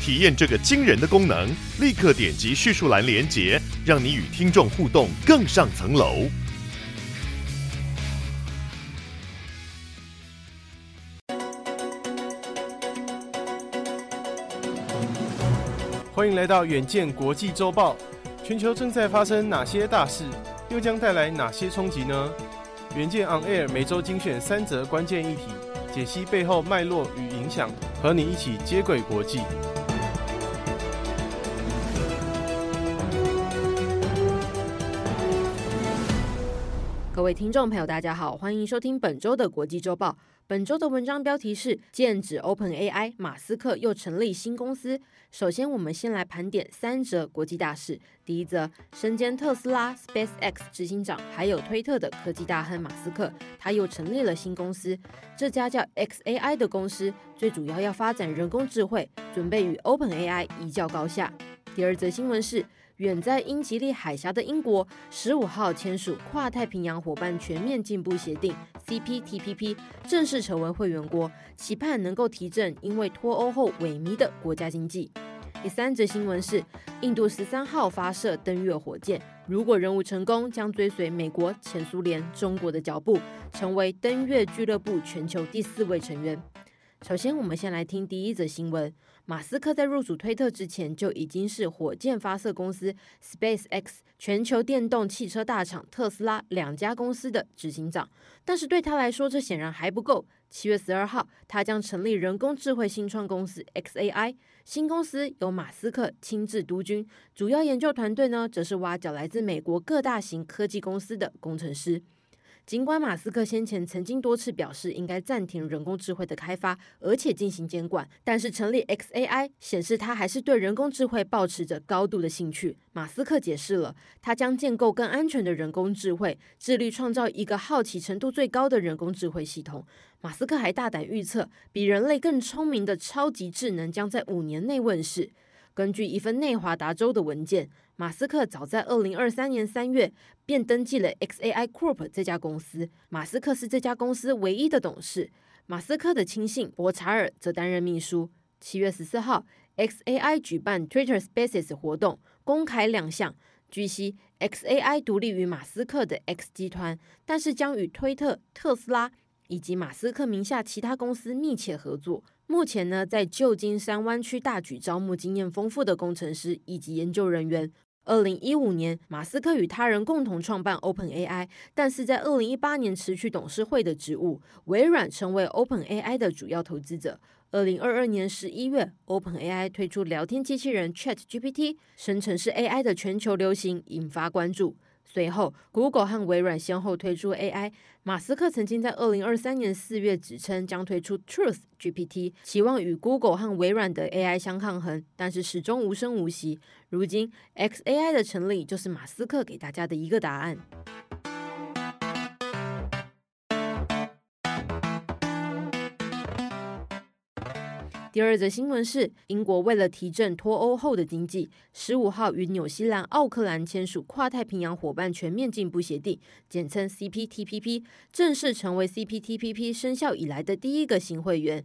体验这个惊人的功能，立刻点击叙述栏连结，让你与听众互动更上层楼。欢迎来到远见国际周报。全球正在发生哪些大事，又将带来哪些冲击呢？远见 On Air 每周精选三则关键议题，解析背后脉络与影响，和你一起接轨国际。各位听众朋友，大家好，欢迎收听本周的国际周报。本周的文章标题是：剑指 OpenAI，马斯克又成立新公司。首先，我们先来盘点三则国际大事。第一则，身兼特斯拉、SpaceX 执行长，还有推特的科技大亨马斯克，他又成立了新公司。这家叫 xAI 的公司，最主要要发展人工智慧，准备与 OpenAI 一较高下。第二则新闻是。远在英吉利海峡的英国，十五号签署跨太平洋伙伴全面进步协定 （CPTPP），正式成为会员国，期盼能够提振因为脱欧后萎靡的国家经济。第三则新闻是，印度十三号发射登月火箭，如果任务成功，将追随美国、前苏联、中国的脚步，成为登月俱乐部全球第四位成员。首先，我们先来听第一则新闻。马斯克在入主推特之前，就已经是火箭发射公司 SpaceX、全球电动汽车大厂特斯拉两家公司的执行长。但是对他来说，这显然还不够。七月十二号，他将成立人工智慧新创公司 xAI。新公司由马斯克亲自督军，主要研究团队呢，则是挖角来自美国各大型科技公司的工程师。尽管马斯克先前曾经多次表示应该暂停人工智慧的开发，而且进行监管，但是成立 xAI 显示他还是对人工智慧保持着高度的兴趣。马斯克解释了，他将建构更安全的人工智慧，致力创造一个好奇程度最高的人工智慧系统。马斯克还大胆预测，比人类更聪明的超级智能将在五年内问世。根据一份内华达州的文件，马斯克早在二零二三年三月便登记了 xAI Corp 这家公司。马斯克是这家公司唯一的董事，马斯克的亲信博查尔则担任秘书。七月十四号，xAI 举办 Twitter Spaces 活动，公开亮相。据悉，xAI 独立于马斯克的 X 集团，但是将与推特、特斯拉以及马斯克名下其他公司密切合作。目前呢，在旧金山湾区大举招募经验丰富的工程师以及研究人员。二零一五年，马斯克与他人共同创办 OpenAI，但是在二零一八年辞去董事会的职务。微软成为 OpenAI 的主要投资者。二零二二年十一月，OpenAI 推出聊天机器人 ChatGPT，生成式 AI 的全球流行引发关注。随后，Google 和微软先后推出 AI。马斯克曾经在二零二三年四月指称将推出 Truth GPT，期望与 Google 和微软的 AI 相抗衡，但是始终无声无息。如今，xAI 的成立就是马斯克给大家的一个答案。第二则新闻是，英国为了提振脱欧后的经济，十五号与纽西兰奥克兰签署跨太平洋伙伴全面进步协定，简称 CPTPP，正式成为 CPTPP 生效以来的第一个新会员。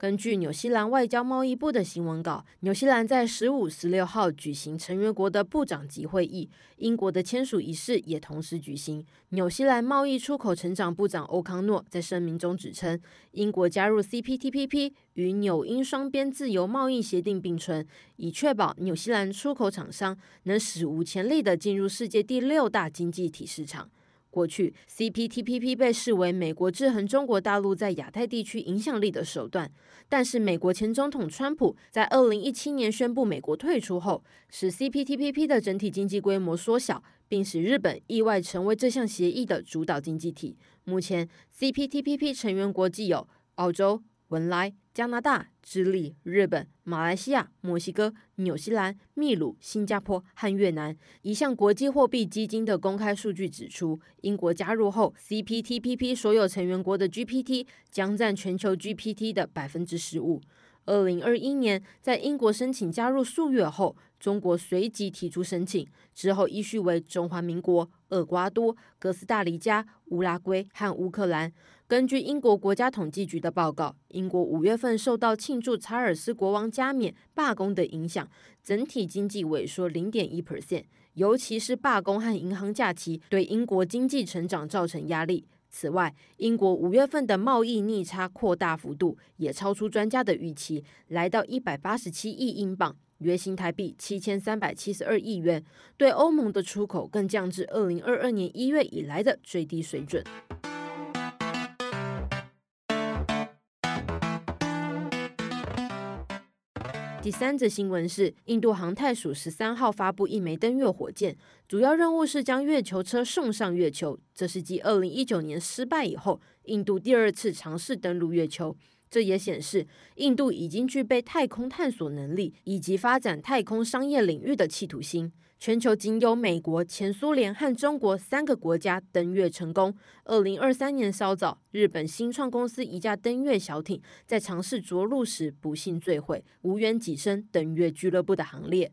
根据纽西兰外交贸易部的新闻稿，纽西兰在十五、十六号举行成员国的部长级会议，英国的签署仪式也同时举行。纽西兰贸易出口成长部长欧康诺在声明中指称，英国加入 CPTPP 与纽英双边自由贸易协定并存，以确保纽西兰出口厂商能史无前例地进入世界第六大经济体市场。过去，CPTPP 被视为美国制衡中国大陆在亚太地区影响力的手段。但是，美国前总统川普在二零一七年宣布美国退出后，使 CPTPP 的整体经济规模缩小，并使日本意外成为这项协议的主导经济体。目前，CPTPP 成员国际有澳洲、文莱、加拿大、智利、日本、马来西亚、墨西哥、纽西兰、秘鲁、新加坡和越南。一项国际货币基金的公开数据指出，英国加入后，CPTPP 所有成员国的 GPT 将占全球 GPT 的百分之十五。二零二一年，在英国申请加入数月后，中国随即提出申请，之后依序为中华民国、厄瓜多、哥斯达黎加、乌拉圭和乌克兰。根据英国国家统计局的报告，英国五月份受到庆祝查尔斯国王加冕罢工的影响，整体经济萎缩零点一 percent，尤其是罢工和银行假期对英国经济成长造成压力。此外，英国五月份的贸易逆差扩大幅度也超出专家的预期，来到一百八十七亿英镑，约新台币七千三百七十二亿元。对欧盟的出口更降至二零二二年一月以来的最低水准。第三则新闻是，印度航太署十三号发布一枚登月火箭，主要任务是将月球车送上月球。这是继二零一九年失败以后，印度第二次尝试登陆月球。这也显示，印度已经具备太空探索能力以及发展太空商业领域的企图心。全球仅有美国、前苏联和中国三个国家登月成功。二零二三年稍早，日本新创公司一架登月小艇在尝试着陆时不幸坠毁，无缘跻身登月俱乐部的行列。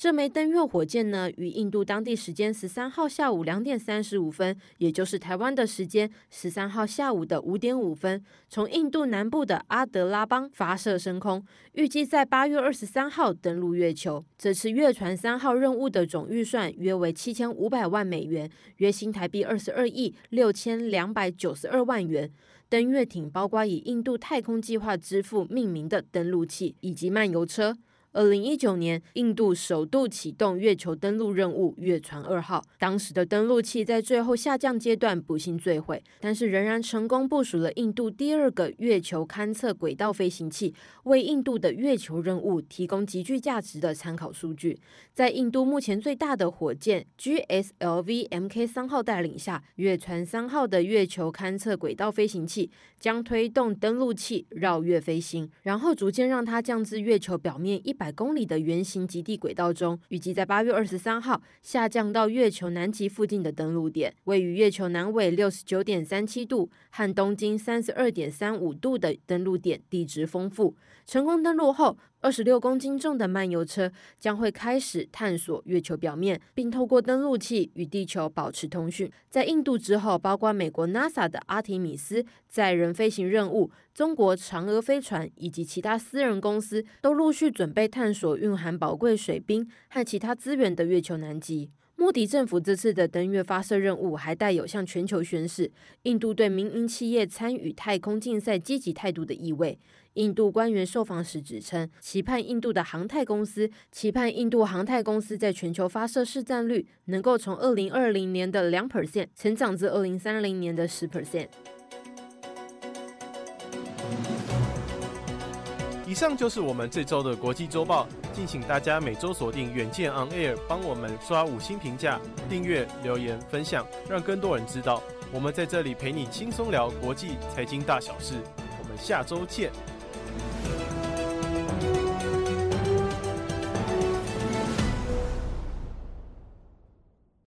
这枚登月火箭呢，于印度当地时间十三号下午两点三十五分，也就是台湾的时间十三号下午的五点五分，从印度南部的阿德拉邦发射升空，预计在八月二十三号登陆月球。这次月船三号任务的总预算约为七千五百万美元，约新台币二十二亿六千两百九十二万元。登月艇包括以印度太空计划之父命名的登陆器以及漫游车。二零一九年，印度首度启动月球登陆任务“月船二号”。当时的登陆器在最后下降阶段不幸坠毁，但是仍然成功部署了印度第二个月球勘测轨道飞行器，为印度的月球任务提供极具价值的参考数据。在印度目前最大的火箭 GSLV Mk 三号带领下，月船三号的月球勘测轨道飞行器将推动登陆器绕月飞行，然后逐渐让它降至月球表面一百公里的圆形极地轨道中，预计在八月二十三号下降到月球南极附近的登陆点，位于月球南纬六十九点三七度和东经三十二点三五度的登陆点地质丰富。成功登陆后，二十六公斤重的漫游车将会开始探索月球表面，并透过登陆器与地球保持通讯。在印度之后，包括美国 NASA 的阿提米斯载人飞行任务。中国嫦娥飞船以及其他私人公司都陆续准备探索蕴含宝贵水冰和其他资源的月球南极。莫迪政府这次的登月发射任务还带有向全球宣示印度对民营企业参与太空竞赛积极态度的意味。印度官员受访时指称期盼印度的航太公司期盼印度航太公司在全球发射市占率能够从二零二零年的两 percent 成长至二零三零年的十 percent 以上就是我们这周的国际周报，敬请大家每周锁定远见 On Air，帮我们刷五星评价、订阅、留言、分享，让更多人知道我们在这里陪你轻松聊国际财经大小事。我们下周见。